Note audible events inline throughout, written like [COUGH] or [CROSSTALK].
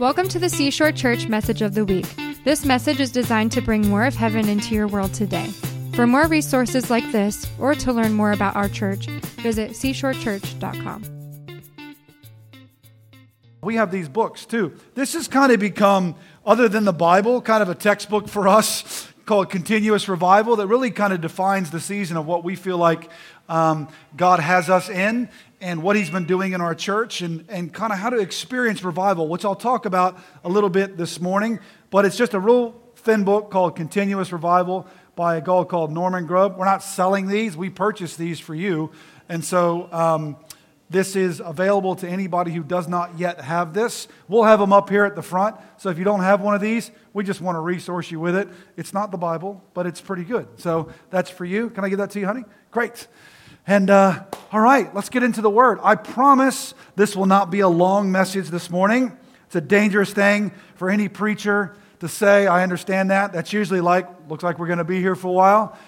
Welcome to the Seashore Church Message of the Week. This message is designed to bring more of heaven into your world today. For more resources like this, or to learn more about our church, visit seashorechurch.com. We have these books too. This has kind of become, other than the Bible, kind of a textbook for us [LAUGHS] called Continuous Revival that really kind of defines the season of what we feel like um, God has us in and what He's been doing in our church and, and kind of how to experience revival, which I'll talk about a little bit this morning. But it's just a real thin book called Continuous Revival by a guy called Norman Grubb. We're not selling these, we purchased these for you. And so um, this is available to anybody who does not yet have this. We'll have them up here at the front. So if you don't have one of these, we just want to resource you with it. It's not the Bible, but it's pretty good. So that's for you. Can I give that to you, honey? Great. And uh, all right, let's get into the word. I promise this will not be a long message this morning. It's a dangerous thing for any preacher to say. I understand that. That's usually like, looks like we're going to be here for a while.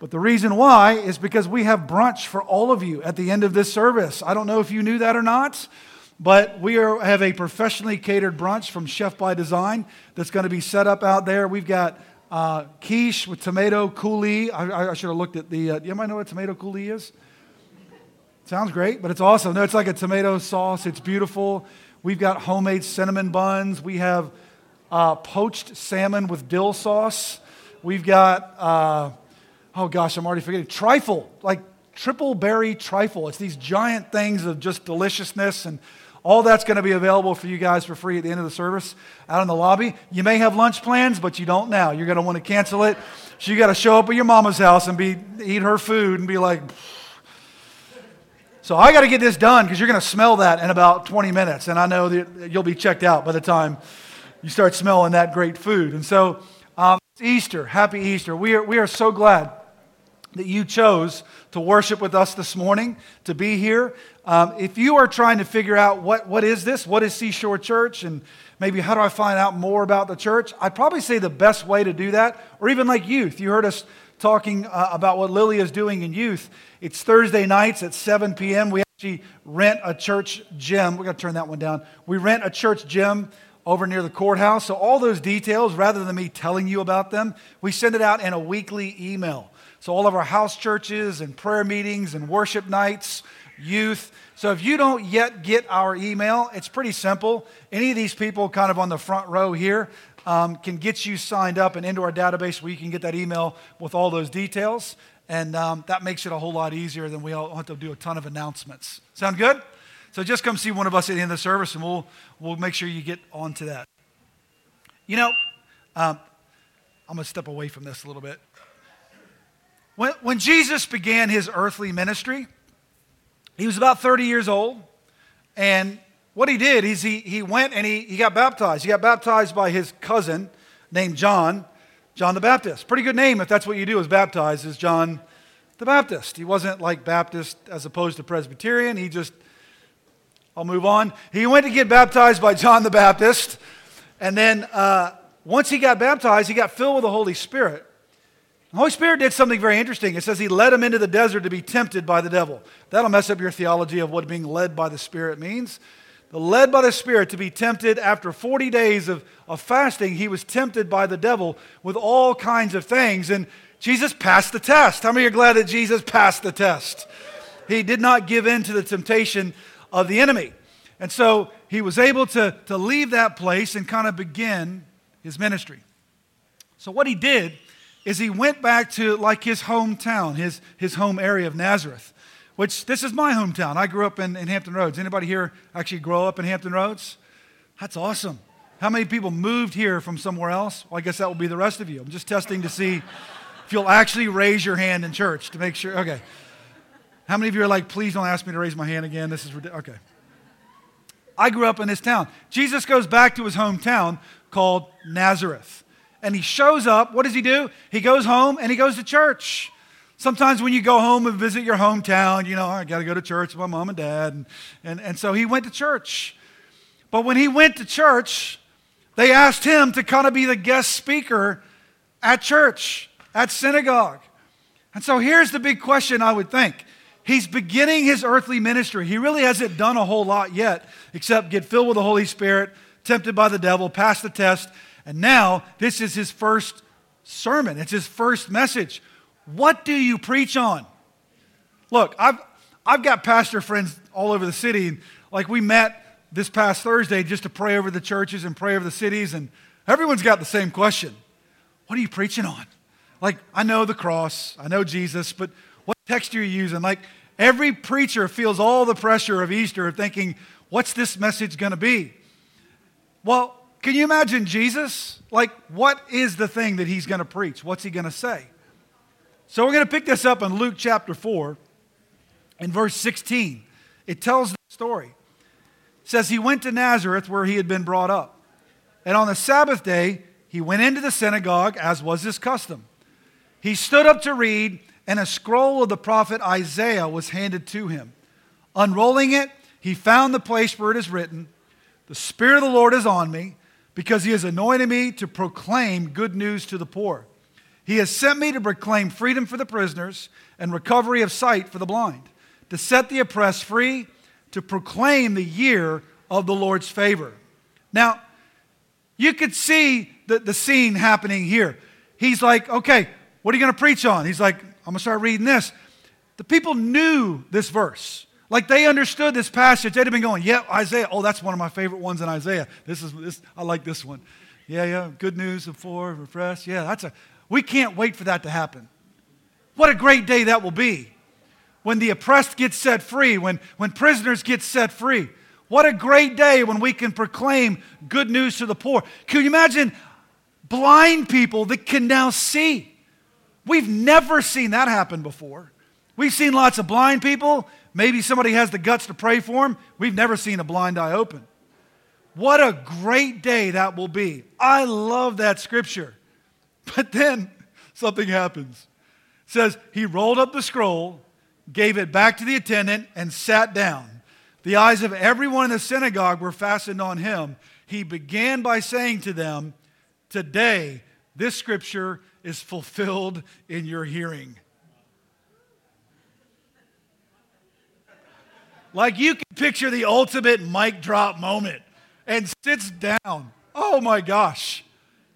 But the reason why is because we have brunch for all of you at the end of this service. I don't know if you knew that or not, but we are, have a professionally catered brunch from Chef by Design that's going to be set up out there. We've got uh, quiche with tomato coulis. I, I, should have looked at the. Uh, you might know what tomato coulis is? Sounds great, but it's awesome. No, it's like a tomato sauce. It's beautiful. We've got homemade cinnamon buns. We have uh, poached salmon with dill sauce. We've got, uh, oh gosh, I'm already forgetting, trifle, like triple berry trifle. It's these giant things of just deliciousness and all that's going to be available for you guys for free at the end of the service out in the lobby. You may have lunch plans, but you don't now. You're going to want to cancel it. So you got to show up at your mama's house and be eat her food and be like. So I got to get this done because you're going to smell that in about 20 minutes, and I know that you'll be checked out by the time you start smelling that great food. And so um, it's Easter. Happy Easter. We are we are so glad that you chose to worship with us this morning, to be here. Um, if you are trying to figure out what, what is this, what is Seashore Church, and maybe how do I find out more about the church, I'd probably say the best way to do that, or even like youth. You heard us talking uh, about what Lily is doing in youth. It's Thursday nights at 7 p.m. We actually rent a church gym. We're going to turn that one down. We rent a church gym over near the courthouse. So, all those details, rather than me telling you about them, we send it out in a weekly email. So, all of our house churches and prayer meetings and worship nights, youth. So, if you don't yet get our email, it's pretty simple. Any of these people, kind of on the front row here, um, can get you signed up and into our database where you can get that email with all those details. And um, that makes it a whole lot easier than we all have to do a ton of announcements. Sound good? So just come see one of us at the end of the service and we'll, we'll make sure you get onto that. You know, um, I'm going to step away from this a little bit. When, when Jesus began his earthly ministry, he was about 30 years old. And what he did is he, he went and he, he got baptized. He got baptized by his cousin named John, John the Baptist. Pretty good name if that's what you do is baptize, is John the Baptist. He wasn't like Baptist as opposed to Presbyterian. He just, I'll move on. He went to get baptized by John the Baptist. And then uh, once he got baptized, he got filled with the Holy Spirit. The Holy Spirit did something very interesting. It says he led him into the desert to be tempted by the devil. That'll mess up your theology of what being led by the Spirit means. The led by the Spirit to be tempted after 40 days of, of fasting, he was tempted by the devil with all kinds of things. And Jesus passed the test. How many are glad that Jesus passed the test? He did not give in to the temptation of the enemy. And so he was able to, to leave that place and kind of begin his ministry. So, what he did is he went back to like his hometown, his, his home area of Nazareth, which this is my hometown. I grew up in, in Hampton Roads. Anybody here actually grow up in Hampton Roads? That's awesome. How many people moved here from somewhere else? Well, I guess that will be the rest of you. I'm just testing to see if you'll actually raise your hand in church to make sure. Okay. How many of you are like, please don't ask me to raise my hand again? This is ridiculous. Okay. I grew up in this town. Jesus goes back to his hometown called Nazareth and he shows up. What does he do? He goes home and he goes to church. Sometimes when you go home and visit your hometown, you know, I got to go to church with my mom and dad. And, and, and so he went to church. But when he went to church, they asked him to kind of be the guest speaker at church, at synagogue. And so here's the big question I would think. He's beginning his earthly ministry. He really hasn't done a whole lot yet except get filled with the Holy Spirit, tempted by the devil, pass the test, and now this is his first sermon. It's his first message. What do you preach on? Look, I've, I've got pastor friends all over the city, and like we met this past Thursday just to pray over the churches and pray over the cities, and everyone's got the same question What are you preaching on? Like, I know the cross, I know Jesus, but what text are you using? Like, every preacher feels all the pressure of Easter of thinking, What's this message going to be? Well, can you imagine Jesus? Like, what is the thing that he's going to preach? What's he going to say? So, we're going to pick this up in Luke chapter 4 in verse 16. It tells the story. It says, He went to Nazareth where he had been brought up. And on the Sabbath day, he went into the synagogue, as was his custom. He stood up to read, and a scroll of the prophet Isaiah was handed to him. Unrolling it, he found the place where it is written, The Spirit of the Lord is on me, because he has anointed me to proclaim good news to the poor. He has sent me to proclaim freedom for the prisoners and recovery of sight for the blind to set the oppressed free, to proclaim the year of the Lord's favor. Now, you could see the, the scene happening here. He's like, okay, what are you going to preach on? He's like, I'm going to start reading this. The people knew this verse. Like they understood this passage. They'd have been going, yeah, Isaiah. Oh, that's one of my favorite ones in Isaiah. This is this, I like this one. Yeah, yeah. Good news of four, refresh. Yeah, that's a we can't wait for that to happen. What a great day that will be when the oppressed get set free, when, when prisoners get set free. What a great day when we can proclaim good news to the poor. Can you imagine blind people that can now see? We've never seen that happen before. We've seen lots of blind people. Maybe somebody has the guts to pray for him. We've never seen a blind eye open. What a great day that will be. I love that scripture. [LAUGHS] But then something happens. It says, He rolled up the scroll gave it back to the attendant, and sat down. The eyes of everyone in the synagogue were fastened on him. He began by saying to them, Today, this scripture is fulfilled in your hearing. Like you can picture the ultimate mic drop moment and sits down. Oh my gosh.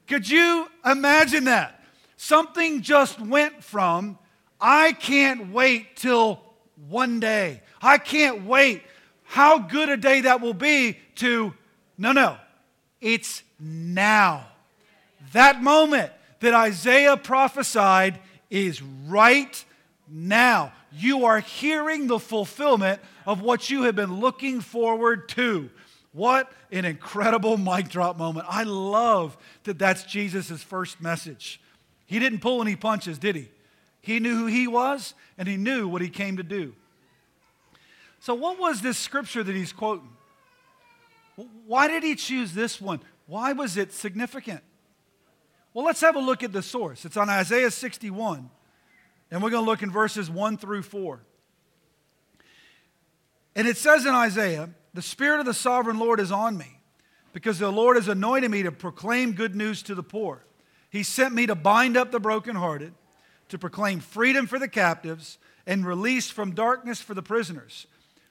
Could you imagine that? Something just went from I can't wait till one day. I can't wait. How good a day that will be to, no, no, it's now. That moment that Isaiah prophesied is right now. You are hearing the fulfillment of what you have been looking forward to. What an incredible mic drop moment. I love that that's Jesus' first message. He didn't pull any punches, did he? He knew who he was, and he knew what he came to do. So, what was this scripture that he's quoting? Why did he choose this one? Why was it significant? Well, let's have a look at the source. It's on Isaiah 61, and we're going to look in verses 1 through 4. And it says in Isaiah, The Spirit of the sovereign Lord is on me, because the Lord has anointed me to proclaim good news to the poor. He sent me to bind up the brokenhearted to proclaim freedom for the captives and release from darkness for the prisoners,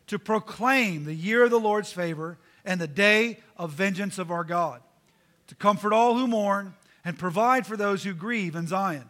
to proclaim the year of the Lord's favor and the day of vengeance of our God, to comfort all who mourn and provide for those who grieve in Zion,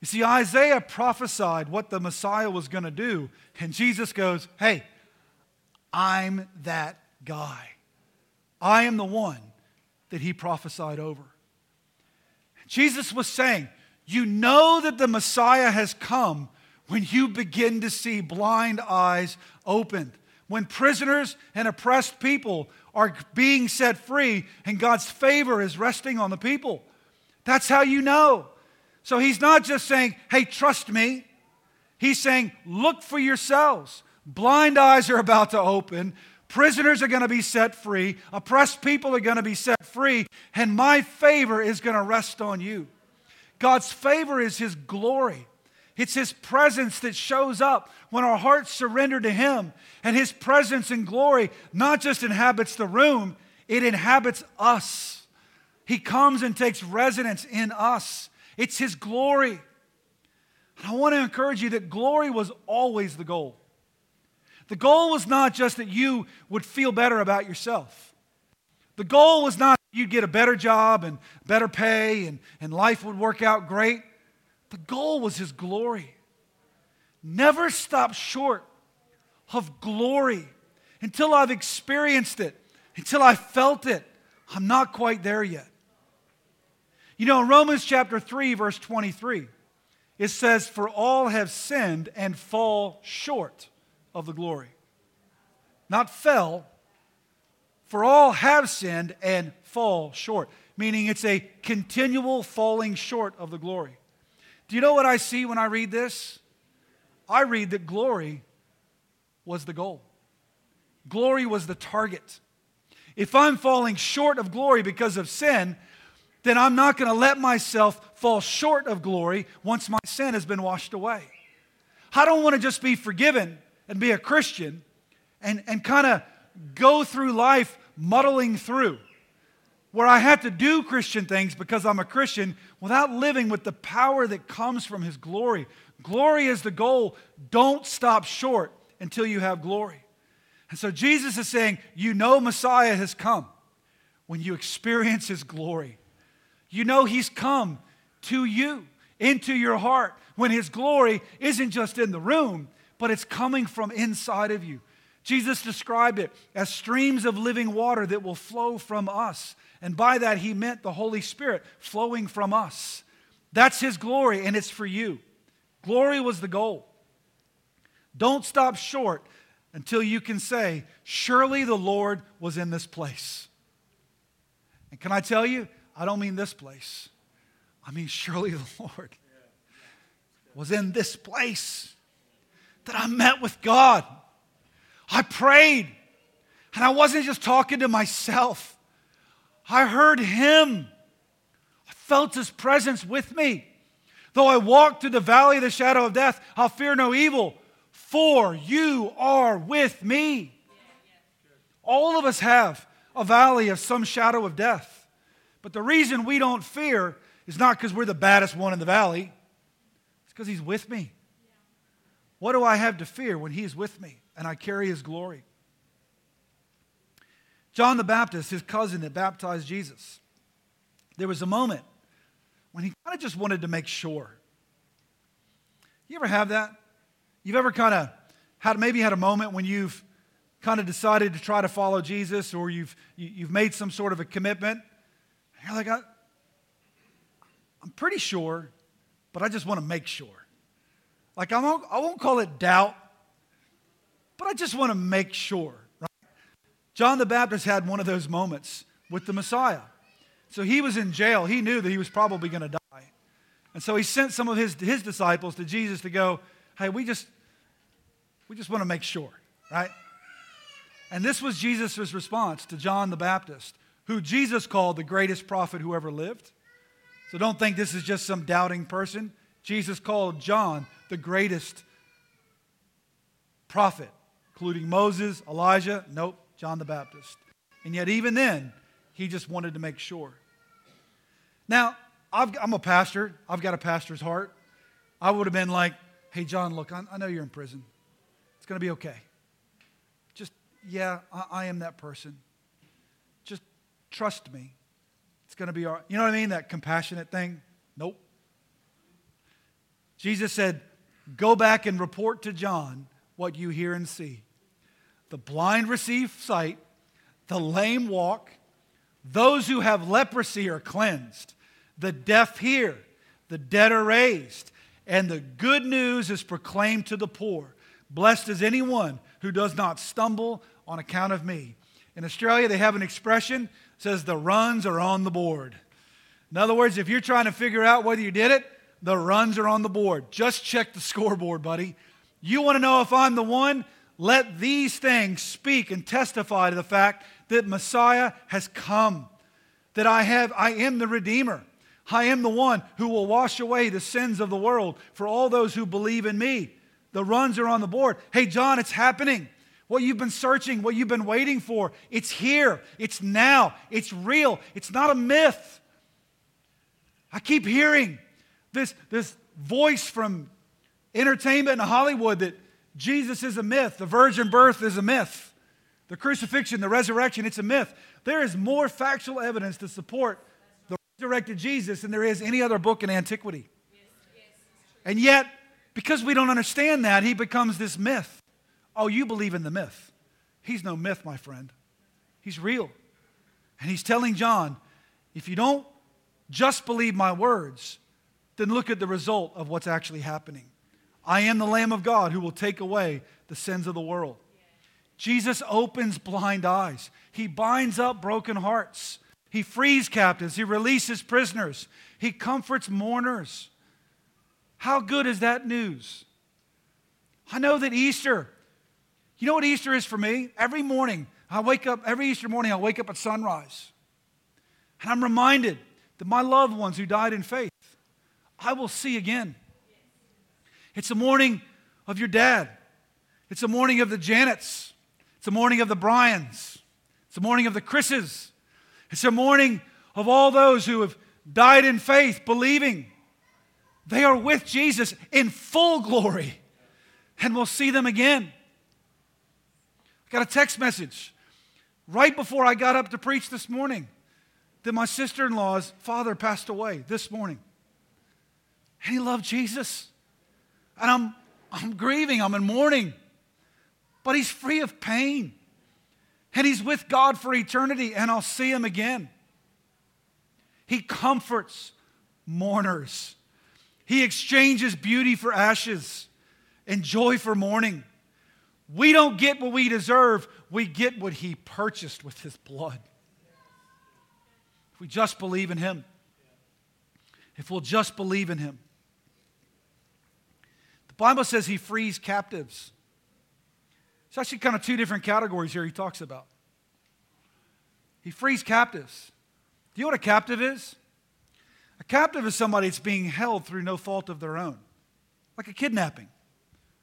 You see, Isaiah prophesied what the Messiah was going to do, and Jesus goes, Hey, I'm that guy. I am the one that he prophesied over. Jesus was saying, You know that the Messiah has come when you begin to see blind eyes opened, when prisoners and oppressed people are being set free and God's favor is resting on the people. That's how you know. So he's not just saying, hey, trust me. He's saying, look for yourselves. Blind eyes are about to open. Prisoners are going to be set free. Oppressed people are going to be set free. And my favor is going to rest on you. God's favor is His glory. It's His presence that shows up when our hearts surrender to Him. And His presence and glory not just inhabits the room, it inhabits us. He comes and takes residence in us. It's His glory. And I want to encourage you that glory was always the goal. The goal was not just that you would feel better about yourself. The goal was not you'd get a better job and better pay and, and life would work out great. The goal was His glory. Never stop short of glory until I've experienced it, until I felt it. I'm not quite there yet. You know, in Romans chapter 3, verse 23, it says, For all have sinned and fall short of the glory. Not fell, for all have sinned and fall short, meaning it's a continual falling short of the glory. Do you know what I see when I read this? I read that glory was the goal, glory was the target. If I'm falling short of glory because of sin, then I'm not going to let myself fall short of glory once my sin has been washed away. I don't want to just be forgiven and be a Christian and, and kind of go through life muddling through where I have to do Christian things because I'm a Christian without living with the power that comes from His glory. Glory is the goal. Don't stop short until you have glory. And so Jesus is saying, You know Messiah has come when you experience His glory. You know He's come to you, into your heart, when His glory isn't just in the room, but it's coming from inside of you. Jesus described it as streams of living water that will flow from us. And by that, he meant the Holy Spirit flowing from us. That's his glory, and it's for you. Glory was the goal. Don't stop short until you can say, Surely the Lord was in this place. And can I tell you, I don't mean this place. I mean, surely the [LAUGHS] Lord was in this place that I met with God. I prayed, and I wasn't just talking to myself. I heard him. I felt his presence with me. Though I walk through the valley of the shadow of death, I'll fear no evil, for you are with me. All of us have a valley of some shadow of death. But the reason we don't fear is not because we're the baddest one in the valley, it's because he's with me. What do I have to fear when he's with me and I carry his glory? John the Baptist, his cousin that baptized Jesus, there was a moment when he kind of just wanted to make sure. You ever have that? You've ever kind of had maybe had a moment when you've kind of decided to try to follow Jesus or you've, you've made some sort of a commitment. You're like, I, I'm pretty sure, but I just want to make sure. Like, I won't, I won't call it doubt, but I just want to make sure. John the Baptist had one of those moments with the Messiah. So he was in jail. He knew that he was probably going to die. And so he sent some of his, his disciples to Jesus to go, hey, we just, we just want to make sure, right? And this was Jesus' response to John the Baptist, who Jesus called the greatest prophet who ever lived. So don't think this is just some doubting person. Jesus called John the greatest prophet, including Moses, Elijah. Nope. John the Baptist. And yet, even then, he just wanted to make sure. Now, i am a pastor, I've got a pastor's heart. I would have been like, hey, John, look, I, I know you're in prison. It's going to be okay. Just, yeah, I, I am that person. Trust me. It's going to be all right. You know what I mean? That compassionate thing? Nope. Jesus said, Go back and report to John what you hear and see. The blind receive sight, the lame walk, those who have leprosy are cleansed, the deaf hear, the dead are raised, and the good news is proclaimed to the poor. Blessed is anyone who does not stumble on account of me. In Australia, they have an expression says the runs are on the board. In other words, if you're trying to figure out whether you did it, the runs are on the board. Just check the scoreboard, buddy. You want to know if I'm the one? let these things speak and testify to the fact that Messiah has come, that I have I am the redeemer. I am the one who will wash away the sins of the world for all those who believe in me. The runs are on the board. Hey, John, it's happening. What you've been searching, what you've been waiting for, it's here. It's now. It's real. It's not a myth. I keep hearing this, this voice from entertainment in Hollywood that Jesus is a myth, the virgin birth is a myth, the crucifixion, the resurrection, it's a myth. There is more factual evidence to support the resurrected Jesus than there is any other book in antiquity. And yet, because we don't understand that, he becomes this myth. Oh, you believe in the myth. He's no myth, my friend. He's real. And he's telling John, if you don't just believe my words, then look at the result of what's actually happening. I am the Lamb of God who will take away the sins of the world. Jesus opens blind eyes. He binds up broken hearts. He frees captives. He releases prisoners. He comforts mourners. How good is that news? I know that Easter, you know what Easter is for me? Every morning, I wake up, every Easter morning, I wake up at sunrise. And I'm reminded that my loved ones who died in faith, I will see again. It's the morning of your dad. It's the morning of the Janets. It's the morning of the Bryans. It's the morning of the Chris's. It's the morning of all those who have died in faith, believing. They are with Jesus in full glory, and we'll see them again. I got a text message right before I got up to preach this morning that my sister in law's father passed away this morning. And he loved Jesus. And I'm, I'm grieving, I'm in mourning. But he's free of pain. And he's with God for eternity, and I'll see him again. He comforts mourners. He exchanges beauty for ashes and joy for mourning. We don't get what we deserve, we get what he purchased with his blood. If we just believe in him, if we'll just believe in him. The Bible says he frees captives. It's actually kind of two different categories here he talks about. He frees captives. Do you know what a captive is? A captive is somebody that's being held through no fault of their own, like a kidnapping.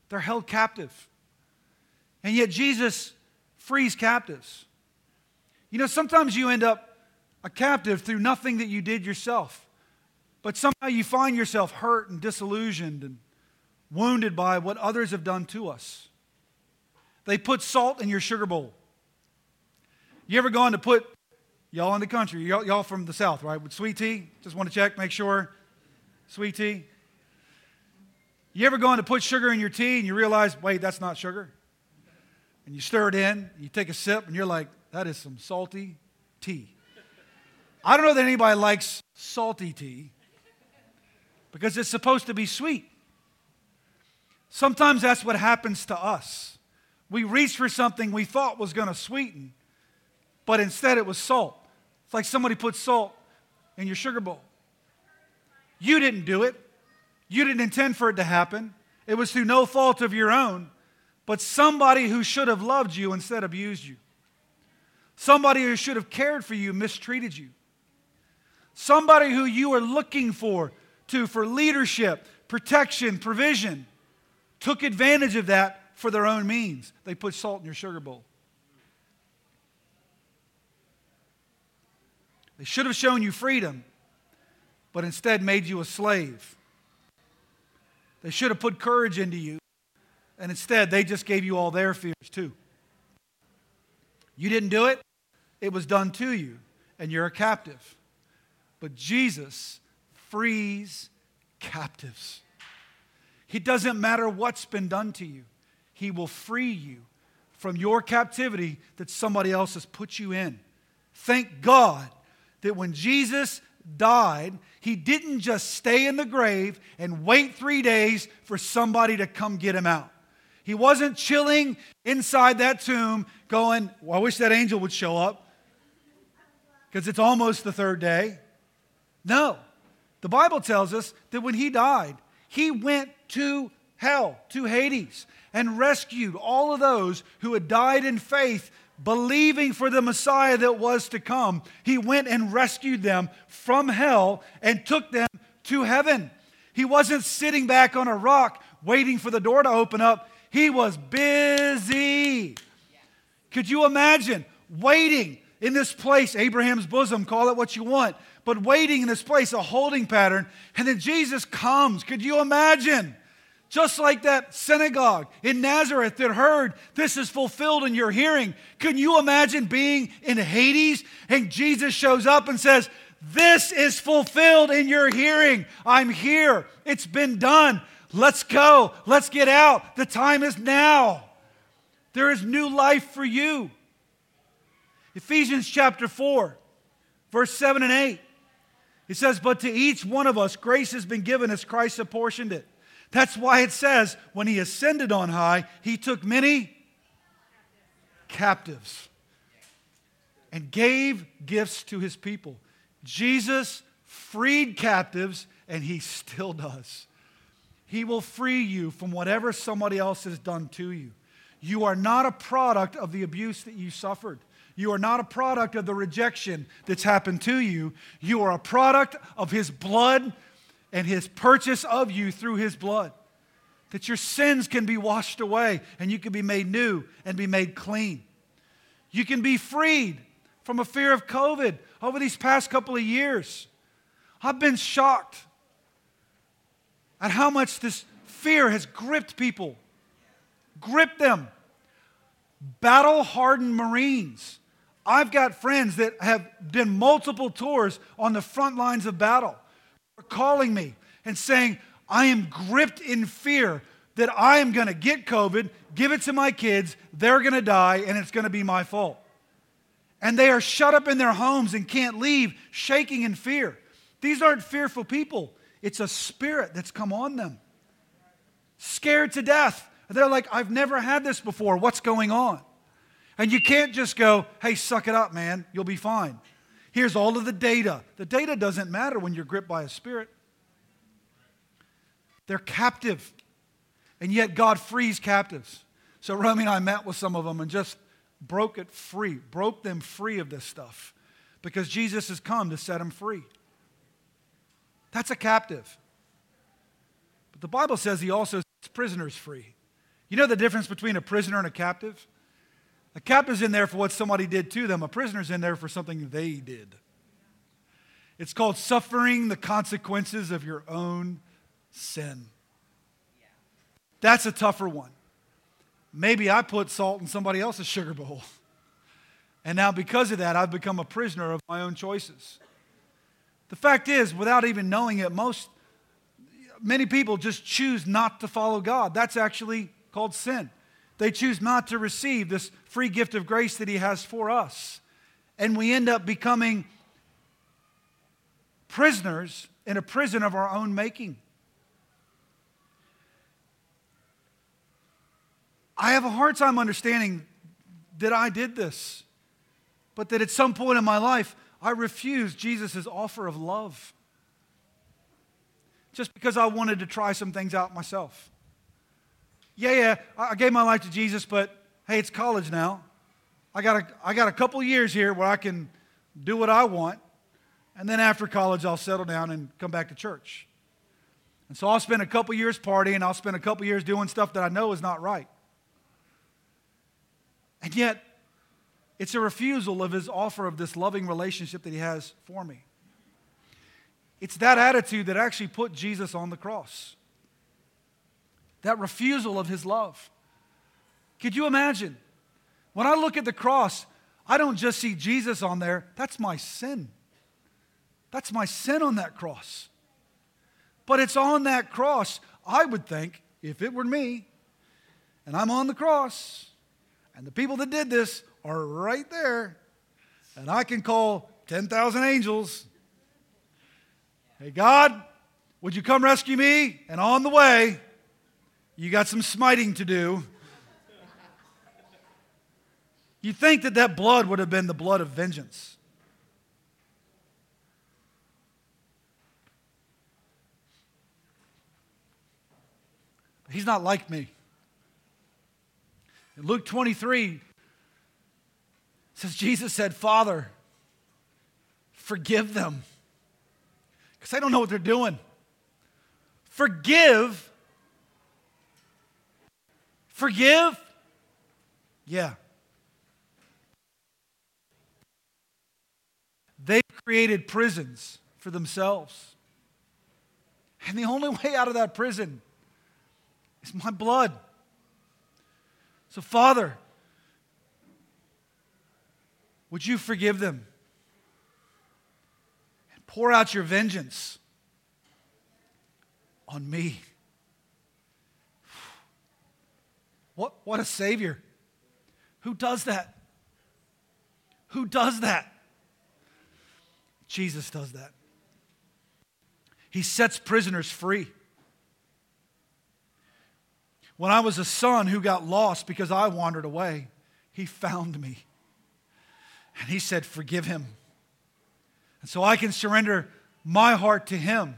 They're held captive. And yet Jesus frees captives. You know, sometimes you end up a captive through nothing that you did yourself, but somehow you find yourself hurt and disillusioned and wounded by what others have done to us. They put salt in your sugar bowl. You ever gone to put, y'all in the country, y'all, y'all from the South, right? With sweet tea? Just want to check, make sure. Sweet tea. You ever gone to put sugar in your tea and you realize, wait, that's not sugar? And you stir it in, you take a sip, and you're like, that is some salty tea. I don't know that anybody likes salty tea because it's supposed to be sweet. Sometimes that's what happens to us. We reach for something we thought was going to sweeten, but instead it was salt. It's like somebody put salt in your sugar bowl. You didn't do it, you didn't intend for it to happen. It was through no fault of your own, but somebody who should have loved you instead abused you. Somebody who should have cared for you mistreated you. Somebody who you were looking for to for leadership, protection, provision took advantage of that for their own means. They put salt in your sugar bowl. They should have shown you freedom, but instead made you a slave. They should have put courage into you, and instead they just gave you all their fears too. You didn't do it, it was done to you, and you're a captive. But Jesus frees captives. It doesn't matter what's been done to you, He will free you from your captivity that somebody else has put you in. Thank God that when Jesus died, he didn't just stay in the grave and wait three days for somebody to come get him out. He wasn't chilling inside that tomb going, well, I wish that angel would show up because it's almost the third day. No. The Bible tells us that when he died, he went to hell, to Hades, and rescued all of those who had died in faith believing for the Messiah that was to come, he went and rescued them from hell and took them to heaven. He wasn't sitting back on a rock waiting for the door to open up, he was busy. Could you imagine waiting in this place, Abraham's bosom, call it what you want, but waiting in this place, a holding pattern, and then Jesus comes? Could you imagine? Just like that synagogue in Nazareth that heard, This is fulfilled in your hearing. Can you imagine being in Hades and Jesus shows up and says, This is fulfilled in your hearing. I'm here. It's been done. Let's go. Let's get out. The time is now. There is new life for you. Ephesians chapter 4, verse 7 and 8. It says, But to each one of us grace has been given as Christ apportioned it. That's why it says, when he ascended on high, he took many captives and gave gifts to his people. Jesus freed captives, and he still does. He will free you from whatever somebody else has done to you. You are not a product of the abuse that you suffered. You are not a product of the rejection that's happened to you. You are a product of His blood and his purchase of you through his blood. That your sins can be washed away and you can be made new and be made clean. You can be freed from a fear of COVID over these past couple of years. I've been shocked at how much this fear has gripped people, gripped them. Battle hardened Marines. I've got friends that have done multiple tours on the front lines of battle are calling me and saying, I am gripped in fear that I am going to get COVID, give it to my kids, they're going to die, and it's going to be my fault. And they are shut up in their homes and can't leave, shaking in fear. These aren't fearful people, it's a spirit that's come on them. Scared to death. They're like, I've never had this before. What's going on? And you can't just go, hey, suck it up, man. You'll be fine. Here's all of the data. The data doesn't matter when you're gripped by a spirit. They're captive. And yet God frees captives. So Romy and I met with some of them and just broke it free, broke them free of this stuff because Jesus has come to set them free. That's a captive. But the Bible says he also sets prisoners free. You know the difference between a prisoner and a captive? A captive's in there for what somebody did to them, a prisoner's in there for something they did. It's called suffering the consequences of your own sin. That's a tougher one. Maybe I put salt in somebody else's sugar bowl. And now, because of that, I've become a prisoner of my own choices. The fact is, without even knowing it, most, many people just choose not to follow God. That's actually called sin. They choose not to receive this free gift of grace that He has for us. And we end up becoming prisoners in a prison of our own making. I have a hard time understanding that I did this, but that at some point in my life, I refused Jesus' offer of love just because I wanted to try some things out myself yeah, yeah, I gave my life to Jesus, but hey, it's college now. I got a, I got a couple years here where I can do what I want. And then after college, I'll settle down and come back to church. And so I'll spend a couple years partying, I'll spend a couple years doing stuff that I know is not right. And yet, it's a refusal of his offer of this loving relationship that he has for me. It's that attitude that actually put Jesus on the cross that refusal of his love. Could you imagine? When I look at the cross, I don't just see Jesus on there, that's my sin. That's my sin on that cross. But it's on that cross, I would think, if it were me, and I'm on the cross, and the people that did this are right there, and I can call 10,000 angels. Hey, God, would you come rescue me? And on the way, you got some smiting to do. You think that that blood would have been the blood of vengeance. He's not like me. In Luke 23, says Jesus said, Father, forgive them because they don't know what they're doing. Forgive. Forgive? Yeah. They've created prisons for themselves. And the only way out of that prison is my blood. So, Father, would you forgive them? And pour out your vengeance on me. What, what a Savior. Who does that? Who does that? Jesus does that. He sets prisoners free. When I was a son who got lost because I wandered away, he found me. And he said, Forgive him. And so I can surrender my heart to him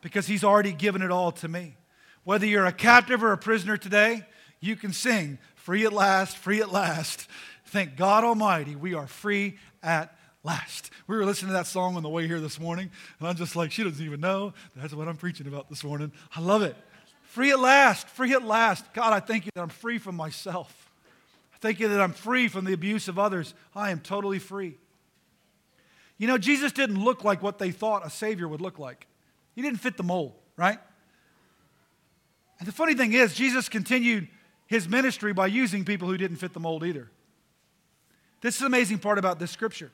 because he's already given it all to me. Whether you're a captive or a prisoner today, you can sing, Free at last, free at last. Thank God Almighty, we are free at last. We were listening to that song on the way here this morning, and I'm just like, she doesn't even know. That's what I'm preaching about this morning. I love it. Free at last, free at last. God, I thank you that I'm free from myself. You that I'm free from the abuse of others. I am totally free. You know, Jesus didn't look like what they thought a Savior would look like. He didn't fit the mold, right? And the funny thing is, Jesus continued his ministry by using people who didn't fit the mold either. This is the amazing part about this scripture.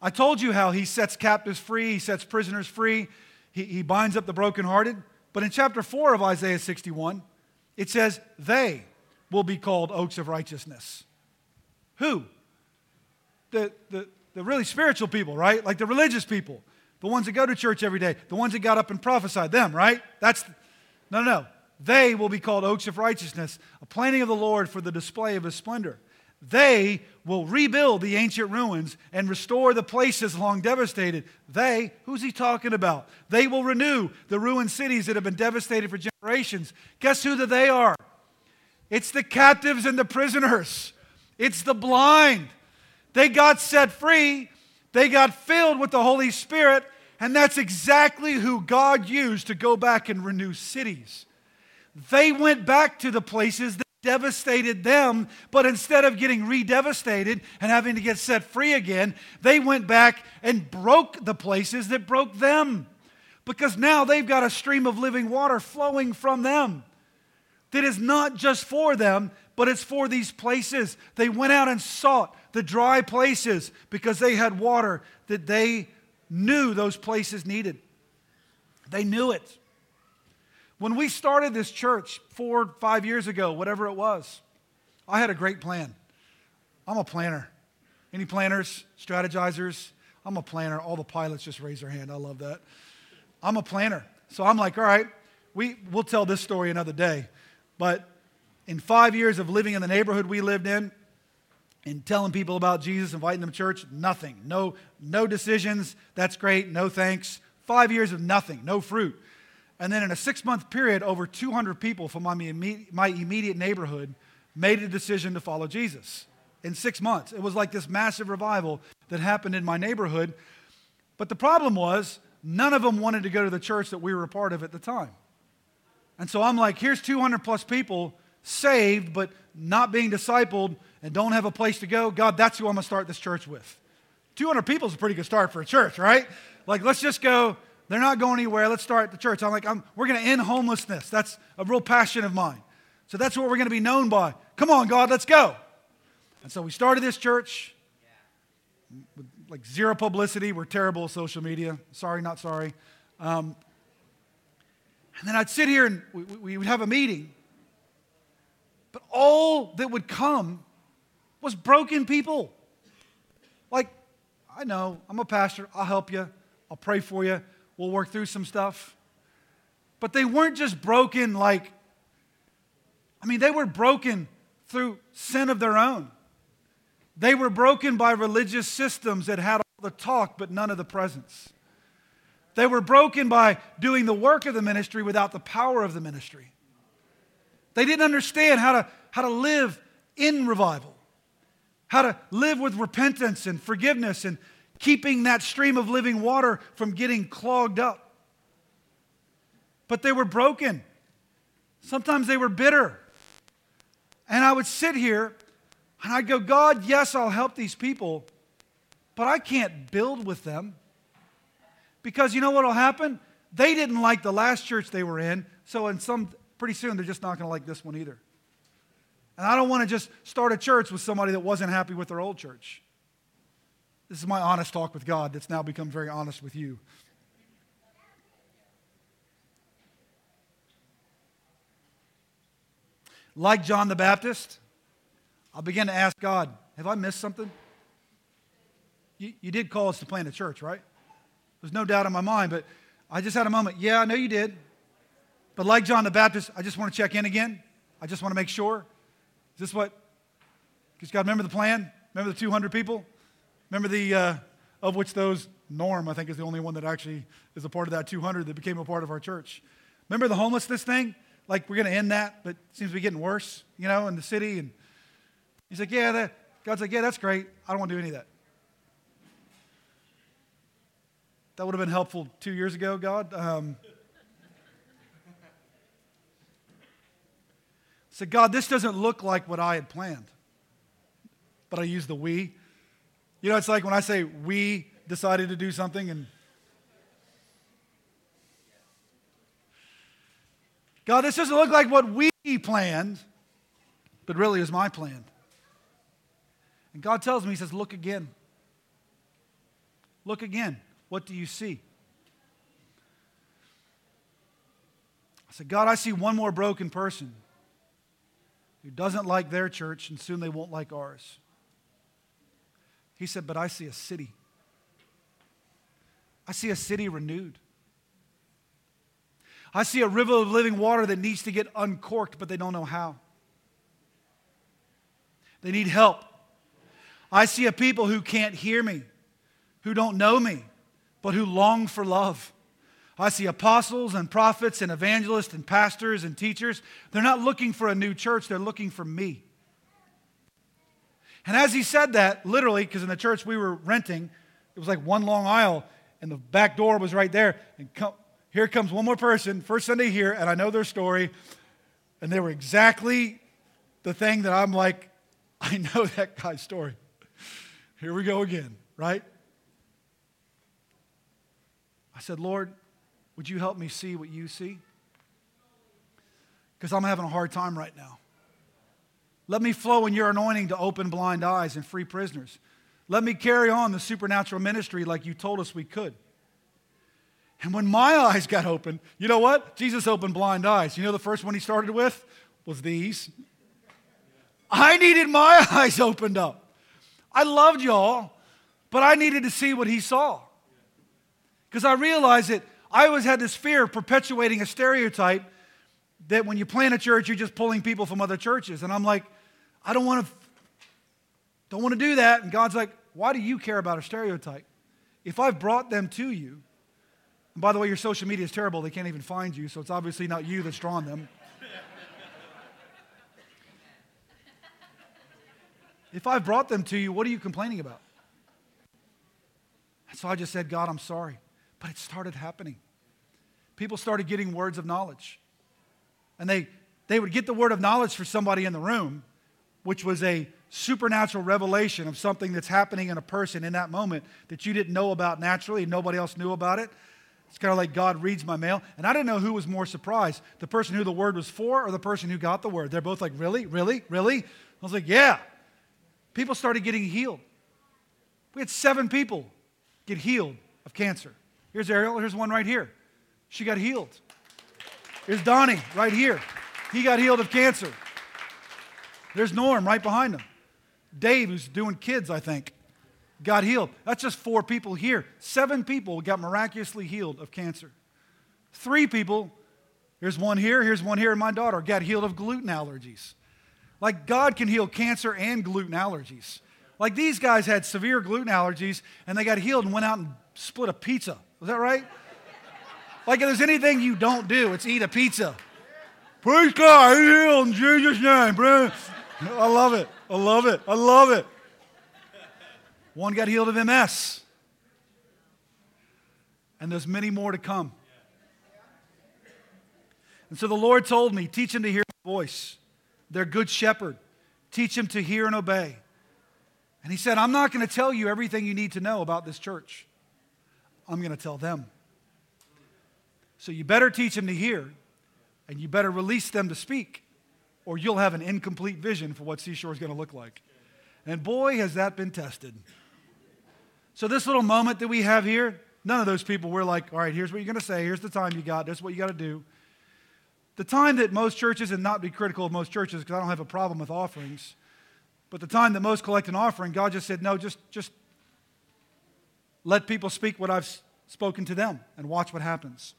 I told you how he sets captives free, he sets prisoners free, he, he binds up the brokenhearted. But in chapter 4 of Isaiah 61, it says, They will be called oaks of righteousness. Who? The, the, the really spiritual people, right? Like the religious people, the ones that go to church every day, the ones that got up and prophesied, them, right? That's, no, no, no. They will be called oaks of righteousness, a planting of the Lord for the display of his splendor. They will rebuild the ancient ruins and restore the places long devastated. They, who's he talking about? They will renew the ruined cities that have been devastated for generations. Guess who the they are? It's the captives and the prisoners. It's the blind. They got set free. They got filled with the Holy Spirit. And that's exactly who God used to go back and renew cities. They went back to the places that devastated them, but instead of getting re devastated and having to get set free again, they went back and broke the places that broke them. Because now they've got a stream of living water flowing from them that is not just for them, but it's for these places. They went out and sought the dry places because they had water that they knew those places needed. They knew it. When we started this church four, five years ago, whatever it was, I had a great plan. I'm a planner. Any planners, strategizers? I'm a planner. All the pilots just raise their hand. I love that. I'm a planner. So I'm like, all right, we, we'll tell this story another day. But in five years of living in the neighborhood we lived in and telling people about Jesus, inviting them to church, nothing. No, no decisions. That's great. No thanks. Five years of nothing, no fruit. And then in a six month period, over 200 people from my immediate neighborhood made a decision to follow Jesus. In six months. It was like this massive revival that happened in my neighborhood. But the problem was, none of them wanted to go to the church that we were a part of at the time. And so I'm like, here's 200 plus people saved, but not being discipled and don't have a place to go. God, that's who I'm going to start this church with. 200 people is a pretty good start for a church, right? Like, let's just go they're not going anywhere. Let's start the church. I'm like, I'm, we're going to end homelessness. That's a real passion of mine. So that's what we're going to be known by. Come on, God, let's go. And so we started this church with like zero publicity. We're terrible at social media. Sorry, not sorry. Um, and then I'd sit here and we, we would have a meeting. But all that would come was broken people. Like, I know, I'm a pastor. I'll help you. I'll pray for you. We'll work through some stuff. But they weren't just broken like, I mean, they were broken through sin of their own. They were broken by religious systems that had all the talk but none of the presence. They were broken by doing the work of the ministry without the power of the ministry. They didn't understand how to, how to live in revival. how to live with repentance and forgiveness and keeping that stream of living water from getting clogged up. But they were broken. Sometimes they were bitter. And I would sit here and I'd go, God, yes, I'll help these people, but I can't build with them. Because you know what will happen? They didn't like the last church they were in, so in some pretty soon they're just not going to like this one either. And I don't want to just start a church with somebody that wasn't happy with their old church. This is my honest talk with God that's now become very honest with you. Like John the Baptist, I'll begin to ask God, have I missed something? You, you did call us to plant a church, right? There's no doubt in my mind, but I just had a moment. Yeah, I know you did. But like John the Baptist, I just want to check in again. I just want to make sure. Is this what? Because God, remember the plan? Remember the 200 people? Remember the, uh, of which those, Norm, I think, is the only one that actually is a part of that 200 that became a part of our church. Remember the homelessness thing? Like, we're going to end that, but seems to be getting worse, you know, in the city. And he's like, yeah, that, God's like, yeah, that's great. I don't want to do any of that. That would have been helpful two years ago, God. Um, said, God, this doesn't look like what I had planned. But I use the we. You know, it's like when I say we decided to do something and God, this doesn't look like what we planned, but really is my plan. And God tells me, He says, Look again. Look again. What do you see? I said, God, I see one more broken person who doesn't like their church, and soon they won't like ours. He said, But I see a city. I see a city renewed. I see a river of living water that needs to get uncorked, but they don't know how. They need help. I see a people who can't hear me, who don't know me, but who long for love. I see apostles and prophets and evangelists and pastors and teachers. They're not looking for a new church, they're looking for me. And as he said that, literally, because in the church we were renting, it was like one long aisle, and the back door was right there. And come, here comes one more person, first Sunday here, and I know their story. And they were exactly the thing that I'm like, [LAUGHS] I know that guy's story. Here we go again, right? I said, Lord, would you help me see what you see? Because I'm having a hard time right now. Let me flow in your anointing to open blind eyes and free prisoners. Let me carry on the supernatural ministry like you told us we could. And when my [LAUGHS] eyes got open, you know what? Jesus opened blind eyes. You know the first one he started with was these. I needed my [LAUGHS] eyes opened up. I loved y'all, but I needed to see what he saw. Because I realized that I always had this fear of perpetuating a stereotype that when you plant a church, you're just pulling people from other churches. And I'm like, I don't want to, don't want to do that. And God's like, why do you care about a stereotype? If I've brought them to you, and by the way, your social media is terrible. They can't even find you, so it's obviously not you that's drawn them. if I've brought them to you, what are you complaining about? So I just said, God, I'm sorry. But it started happening. People started getting words of knowledge. And they, they would get the word of knowledge for somebody in the room, which was a supernatural revelation of something that's happening in a person in that moment that you didn't know about naturally and nobody else knew about it. It's kind of like God reads my mail. And I didn't know who was more surprised the person who the word was for or the person who got the word. They're both like, Really? Really? Really? I was like, Yeah. People started getting healed. We had seven people get healed of cancer. Here's Ariel. Here's one right here. She got healed. Here's Donnie right here. He got healed of cancer. There's Norm right behind him. Dave, who's doing kids, I think, got healed. That's just four people here. Seven people got miraculously healed of cancer. Three people, here's one here, here's one here, and my daughter got healed of gluten allergies. Like God can heal cancer and gluten allergies. Like these guys had severe gluten allergies and they got healed and went out and split a pizza. Is that right? Like if there's anything you don't do, it's eat a pizza. Praise God, heal in Jesus' name, bro. I love it. I love it. I love it. One got healed of MS. And there's many more to come. And so the Lord told me, teach him to hear my voice. They're good shepherd. Teach him to hear and obey. And he said, I'm not going to tell you everything you need to know about this church. I'm going to tell them. So you better teach them to hear, and you better release them to speak, or you'll have an incomplete vision for what Seashore is going to look like. And boy, has that been tested. So, this little moment that we have here, none of those people were like, all right, here's what you're going to say, here's the time you got, this is what you got to do. The time that most churches, and not be critical of most churches because I don't have a problem with offerings, but the time that most collect an offering, God just said, no, just, just let people speak what I've spoken to them and watch what happens.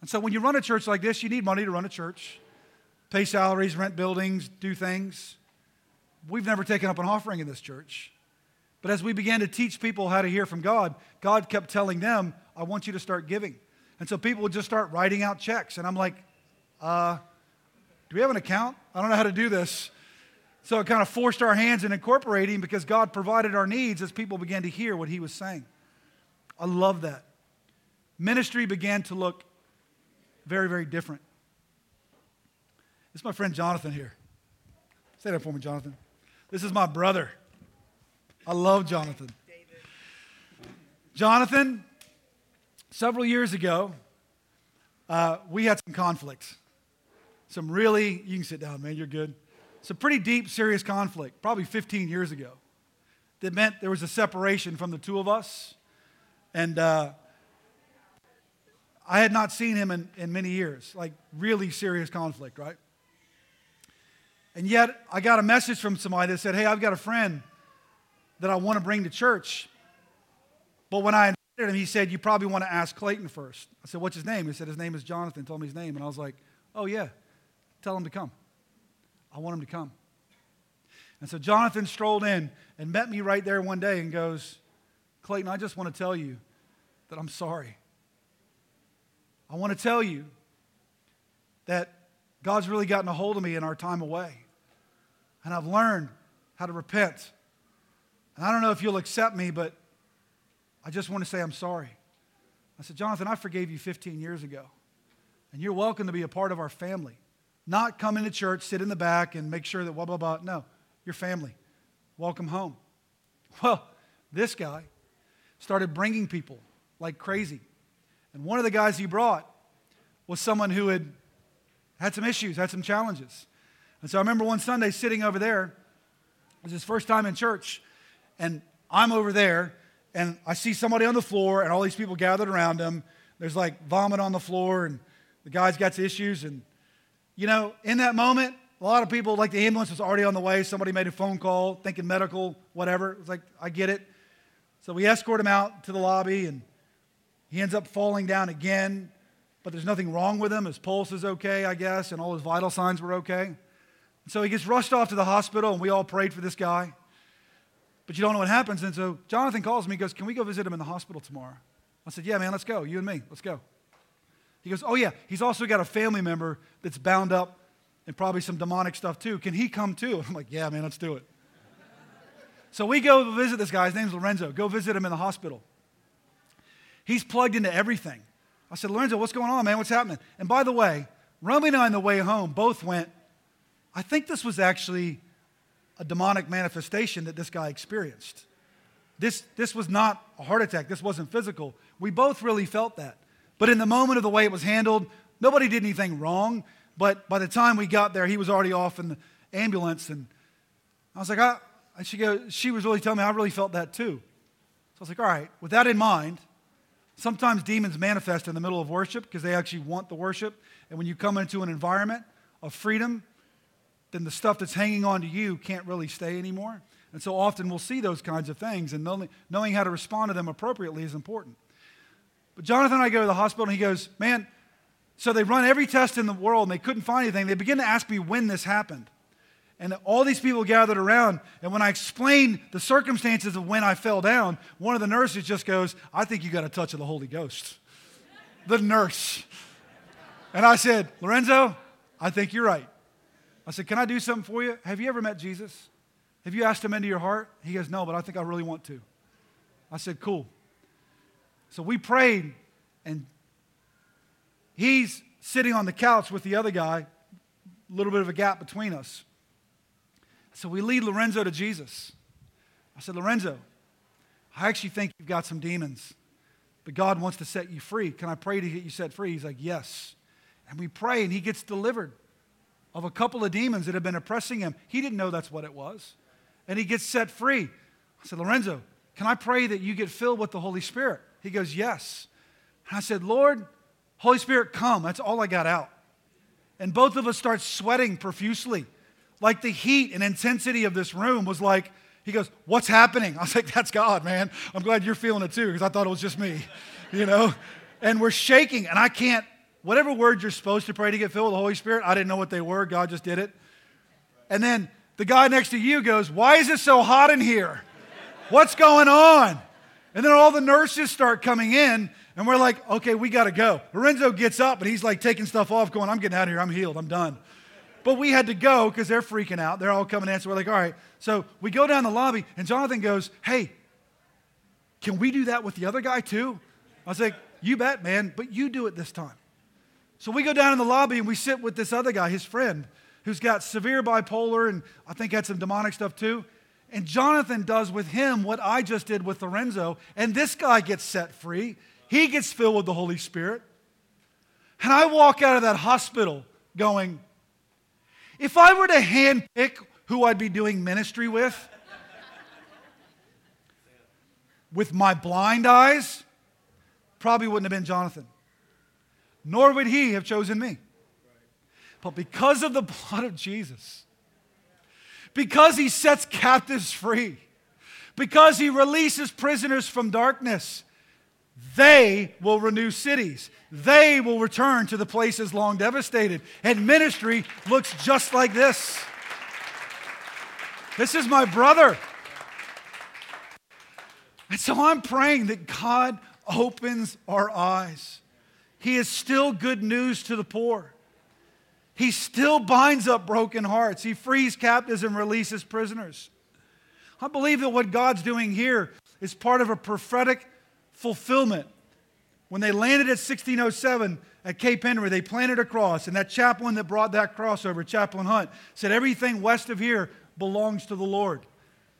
And so when you run a church like this, you need money to run a church, pay salaries, rent buildings, do things. We've never taken up an offering in this church. But as we began to teach people how to hear from God, God kept telling them, I want you to start giving. And so people would just start writing out checks. And I'm like, uh, do we have an account? I don't know how to do this. So it kind of forced our hands in incorporating because God provided our needs as people began to hear what He was saying. I love that. Ministry began to look very, very different. This is my friend Jonathan here. Say that for me, Jonathan. This is my brother. I love Jonathan. Jonathan, several years ago, uh, we had some conflicts. Some really, you can sit down, man, you're good. Some pretty deep, serious conflict, probably 15 years ago, that meant there was a separation from the two of us. And uh, I had not seen him in, in many years, like really serious conflict, right? And yet, I got a message from somebody that said, Hey, I've got a friend that I want to bring to church. But when I invited him, he said, You probably want to ask Clayton first. I said, What's his name? He said, His name is Jonathan. Told me his name. And I was like, Oh, yeah, tell him to come. I want him to come. And so Jonathan strolled in and met me right there one day and goes, Clayton, I just want to tell you that I'm sorry. I want to tell you that God's really gotten a hold of me in our time away. And I've learned how to repent. And I don't know if you'll accept me, but I just want to say I'm sorry. I said, Jonathan, I forgave you 15 years ago. And you're welcome to be a part of our family. Not come into church, sit in the back, and make sure that blah, blah, blah. No, your family. Welcome home. [LAUGHS] Well, this guy started bringing people like crazy. And one of the guys he brought was someone who had had some issues, had some challenges. And so I remember one Sunday sitting over there. It was his first time in church. And I'm over there, and I see somebody on the floor, and all these people gathered around him. There's like vomit on the floor, and the guy's got issues. And, you know, in that moment, a lot of people, like the ambulance was already on the way. Somebody made a phone call, thinking medical, whatever. It was like, I get it. So we escort him out to the lobby, and he ends up falling down again, but there's nothing wrong with him. His pulse is okay, I guess, and all his vital signs were okay. So he gets rushed off to the hospital, and we all prayed for this guy. But you don't know what happens. And so Jonathan calls me, he goes, Can we go visit him in the hospital tomorrow? I said, Yeah, man, let's go. You and me, let's go. He goes, Oh, yeah, he's also got a family member that's bound up and probably some demonic stuff too. Can he come too? [LAUGHS] I'm like, Yeah, man, let's do it. so we go visit this guy. His name's Lorenzo. Go visit him in the hospital. He's plugged into everything. I said, Lorenzo, what's going on, man? What's happening? And by the way, Romy and I on the way home both went, I think this was actually a demonic manifestation that this guy experienced. This, this was not a heart attack, this wasn't physical. We both really felt that. But in the moment of the way it was handled, nobody did anything wrong. But by the time we got there, he was already off in the ambulance. And I was like, I, and she, goes, she was really telling me, I really felt that too. So I was like, all right, with that in mind, Sometimes demons manifest in the middle of worship because they actually want the worship. And when you come into an environment of freedom, then the stuff that's hanging on to you can't really stay anymore. And so often we'll see those kinds of things, and knowing how to respond to them appropriately is important. But Jonathan and I go to the hospital, and he goes, Man, so they run every test in the world, and they couldn't find anything. They begin to ask me when this happened. And all these people gathered around. And when I explained the circumstances of when I fell down, one of the nurses just goes, I think you got a touch of the Holy Ghost. the nurse. And I said, Lorenzo, I think you're right. I said, Can I do something for you? Have you ever met Jesus? Have you asked him into your heart? He goes, No, but I think I really want to. I said, Cool. So we prayed, and he's sitting on the couch with the other guy, a little bit of a gap between us. So we lead Lorenzo to Jesus. I said, Lorenzo, I actually think you've got some demons, but God wants to set you free. Can I pray to get you set free? He's like, Yes. And we pray, and he gets delivered of a couple of demons that have been oppressing him. He didn't know that's what it was. And he gets set free. I said, Lorenzo, can I pray that you get filled with the Holy Spirit? He goes, Yes. And I said, Lord, Holy Spirit, come. That's all I got out. And both of us start sweating profusely. Like the heat and intensity of this room was like, he goes, What's happening? I was like, That's God, man. I'm glad you're feeling it too, because I thought it was just me, [LAUGHS] you know? And we're shaking, and I can't, whatever words you're supposed to pray to get filled with the Holy Spirit, I didn't know what they were. God just did it. And then the guy next to you goes, Why is it so hot in here? What's going on? And then all the nurses start coming in, and we're like, okay, we got to go. Lorenzo gets up, and he's like taking stuff off, going, I'm getting out of here. I'm healed. I'm done. But we had to go because they're freaking out. They're all coming in. So we're like, all right. So we go down the lobby, and Jonathan goes, hey, can we do that with the other guy too? I was like, you bet, man, but you do it this time. So we go down in the lobby, and we sit with this other guy, his friend, who's got severe bipolar and I think had some demonic stuff too. And Jonathan does with him what I just did with Lorenzo, and this guy gets set free. He gets filled with the Holy Spirit. And I walk out of that hospital going, if I were to handpick who I'd be doing ministry with, with my blind eyes, probably wouldn't have been Jonathan. Nor would he have chosen me. But because of the [LAUGHS] blood of Jesus, because he sets captives free, because he releases prisoners from darkness, they will renew cities. They will return to the places long devastated. And ministry looks just like this. This is my brother. And so I'm praying that God opens our eyes. He is still good news to the poor. He still binds up broken hearts. He frees captives and releases prisoners. I believe that what God's doing here is part of a prophetic fulfillment. When they landed at 1607 at Cape Henry, they planted a cross, and that chaplain that brought that cross over, Chaplain Hunt, said, Everything west of here belongs to the Lord.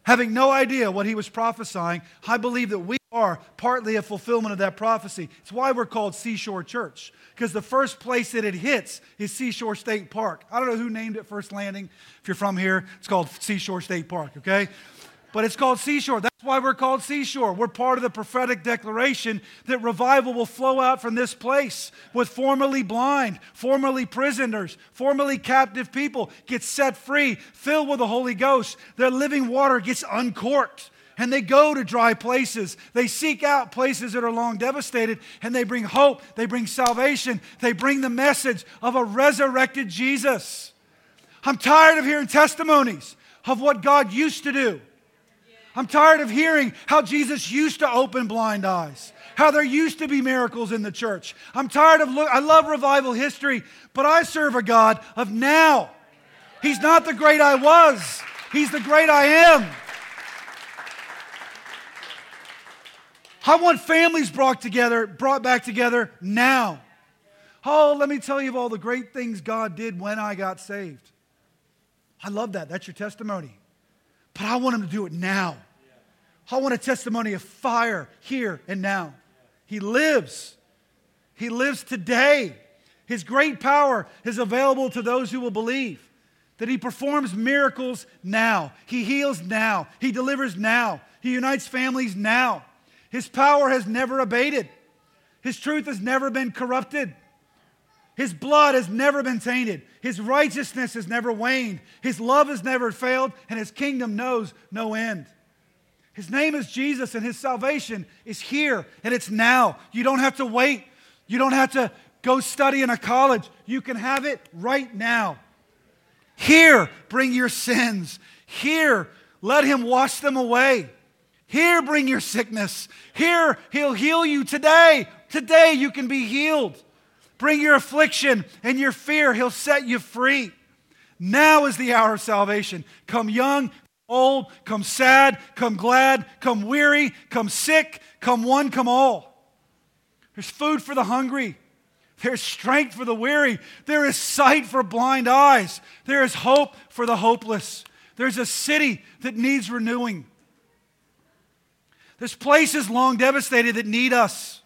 Having no idea what he was prophesying, I believe that we are partly a fulfillment of that prophecy. It's why we're called Seashore Church, because the first place that it hits is Seashore State Park. I don't know who named it First Landing. If you're from here, it's called Seashore State Park, okay? But it's called Seashore. That's why we're called Seashore. We're part of the prophetic declaration that revival will flow out from this place with formerly blind, formerly prisoners, formerly captive people get set free, filled with the Holy Ghost. Their living water gets uncorked and they go to dry places. They seek out places that are long devastated and they bring hope, they bring salvation, they bring the message of a resurrected Jesus. I'm tired of hearing testimonies of what God used to do. I'm tired of hearing how Jesus used to open blind eyes, how there used to be miracles in the church. I'm tired of look I love revival history, but I serve a God of now. He's not the great I was. He's the great I am. I want families brought together, brought back together now. Oh, let me tell you of all the great things God did when I got saved. I love that. That's your testimony. But I want him to do it now. I want a testimony of fire here and now. He lives. He lives today. His great power is available to those who will believe. That he performs miracles now. He heals now. He delivers now. He unites families now. His power has never abated. His truth has never been corrupted. His blood has never been tainted. His righteousness has never waned. His love has never failed, and his kingdom knows no end. His name is Jesus, and his salvation is here, and it's now. You don't have to wait. You don't have to go study in a college. You can have it right now. Here, bring your sins. Here, let him wash them away. Here, bring your sickness. Here, he'll heal you today. Today, you can be healed. Bring your affliction and your fear, He'll set you free. Now is the hour of salvation. Come young, old, come sad, come glad, come weary, come sick, come one, come all. There's food for the hungry. There's strength for the weary. There is sight for blind eyes. There is hope for the hopeless. There's a city that needs renewing. There's places long devastated that need us.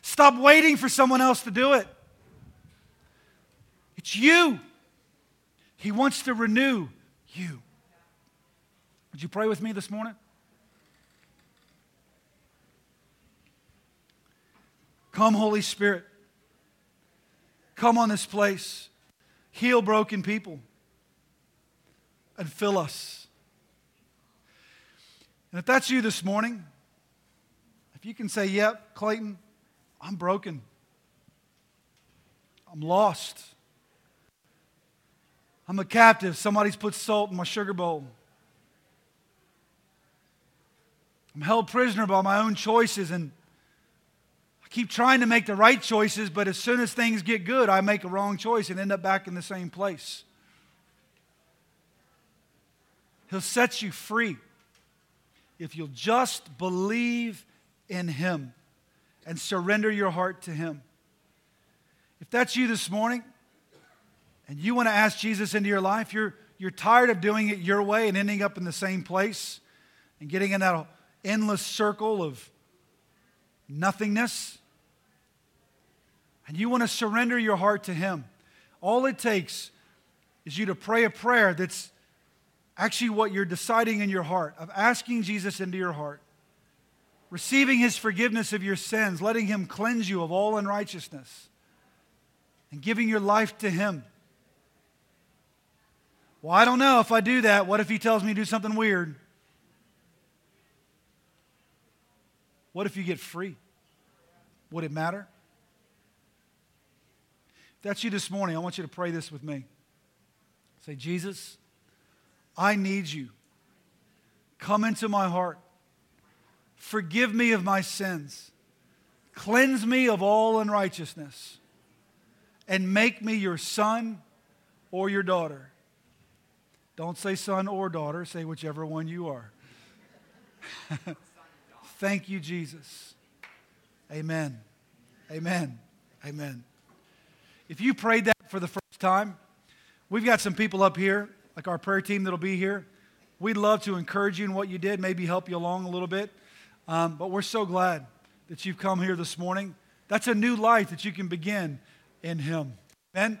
Stop waiting for someone else to do it. It's you. He wants to renew you. Would you pray with me this morning? Come, Holy Spirit. Come on this place. Heal broken people and fill us. And if that's you this morning, if you can say, Yep, Clayton, I'm broken, I'm lost, I'm a captive, somebody's put salt in my sugar bowl. I'm held prisoner by my own choices and I keep trying to make the right choices, but as soon as things get good, I make a wrong choice and end up back in the same place. He'll set you free if you'll just believe in Him and surrender your heart to Him. If that's you this morning and you want to ask Jesus into your life, you're, you're tired of doing it your way and ending up in the same place and getting in that endless circle of nothingness, and you want to surrender your heart to Him, all it takes is you to pray a prayer that's actually what you're deciding in your heart of asking Jesus into your heart, receiving His forgiveness of your sins, letting Him cleanse you of all unrighteousness, and giving your life to Him. Well, I don't know if I do that. What if He tells me to do something weird? What if you get free? Would it matter? If that's you this morning, I want you to pray this with me. Say, Jesus, I need you. Come into my heart. Forgive me of my sins. Cleanse me of all unrighteousness. And make me your son or your daughter. Don't say son or daughter, say whichever one you are. [LAUGHS] Thank you, Jesus. Amen. Amen. Amen. If you prayed that for the first time, we've got some people up here, like our prayer team that'll be here. We'd love to encourage you in what you did, maybe help you along a little bit. Um, but we're so glad that you've come here this morning. That's a new life that you can begin in Him. Amen.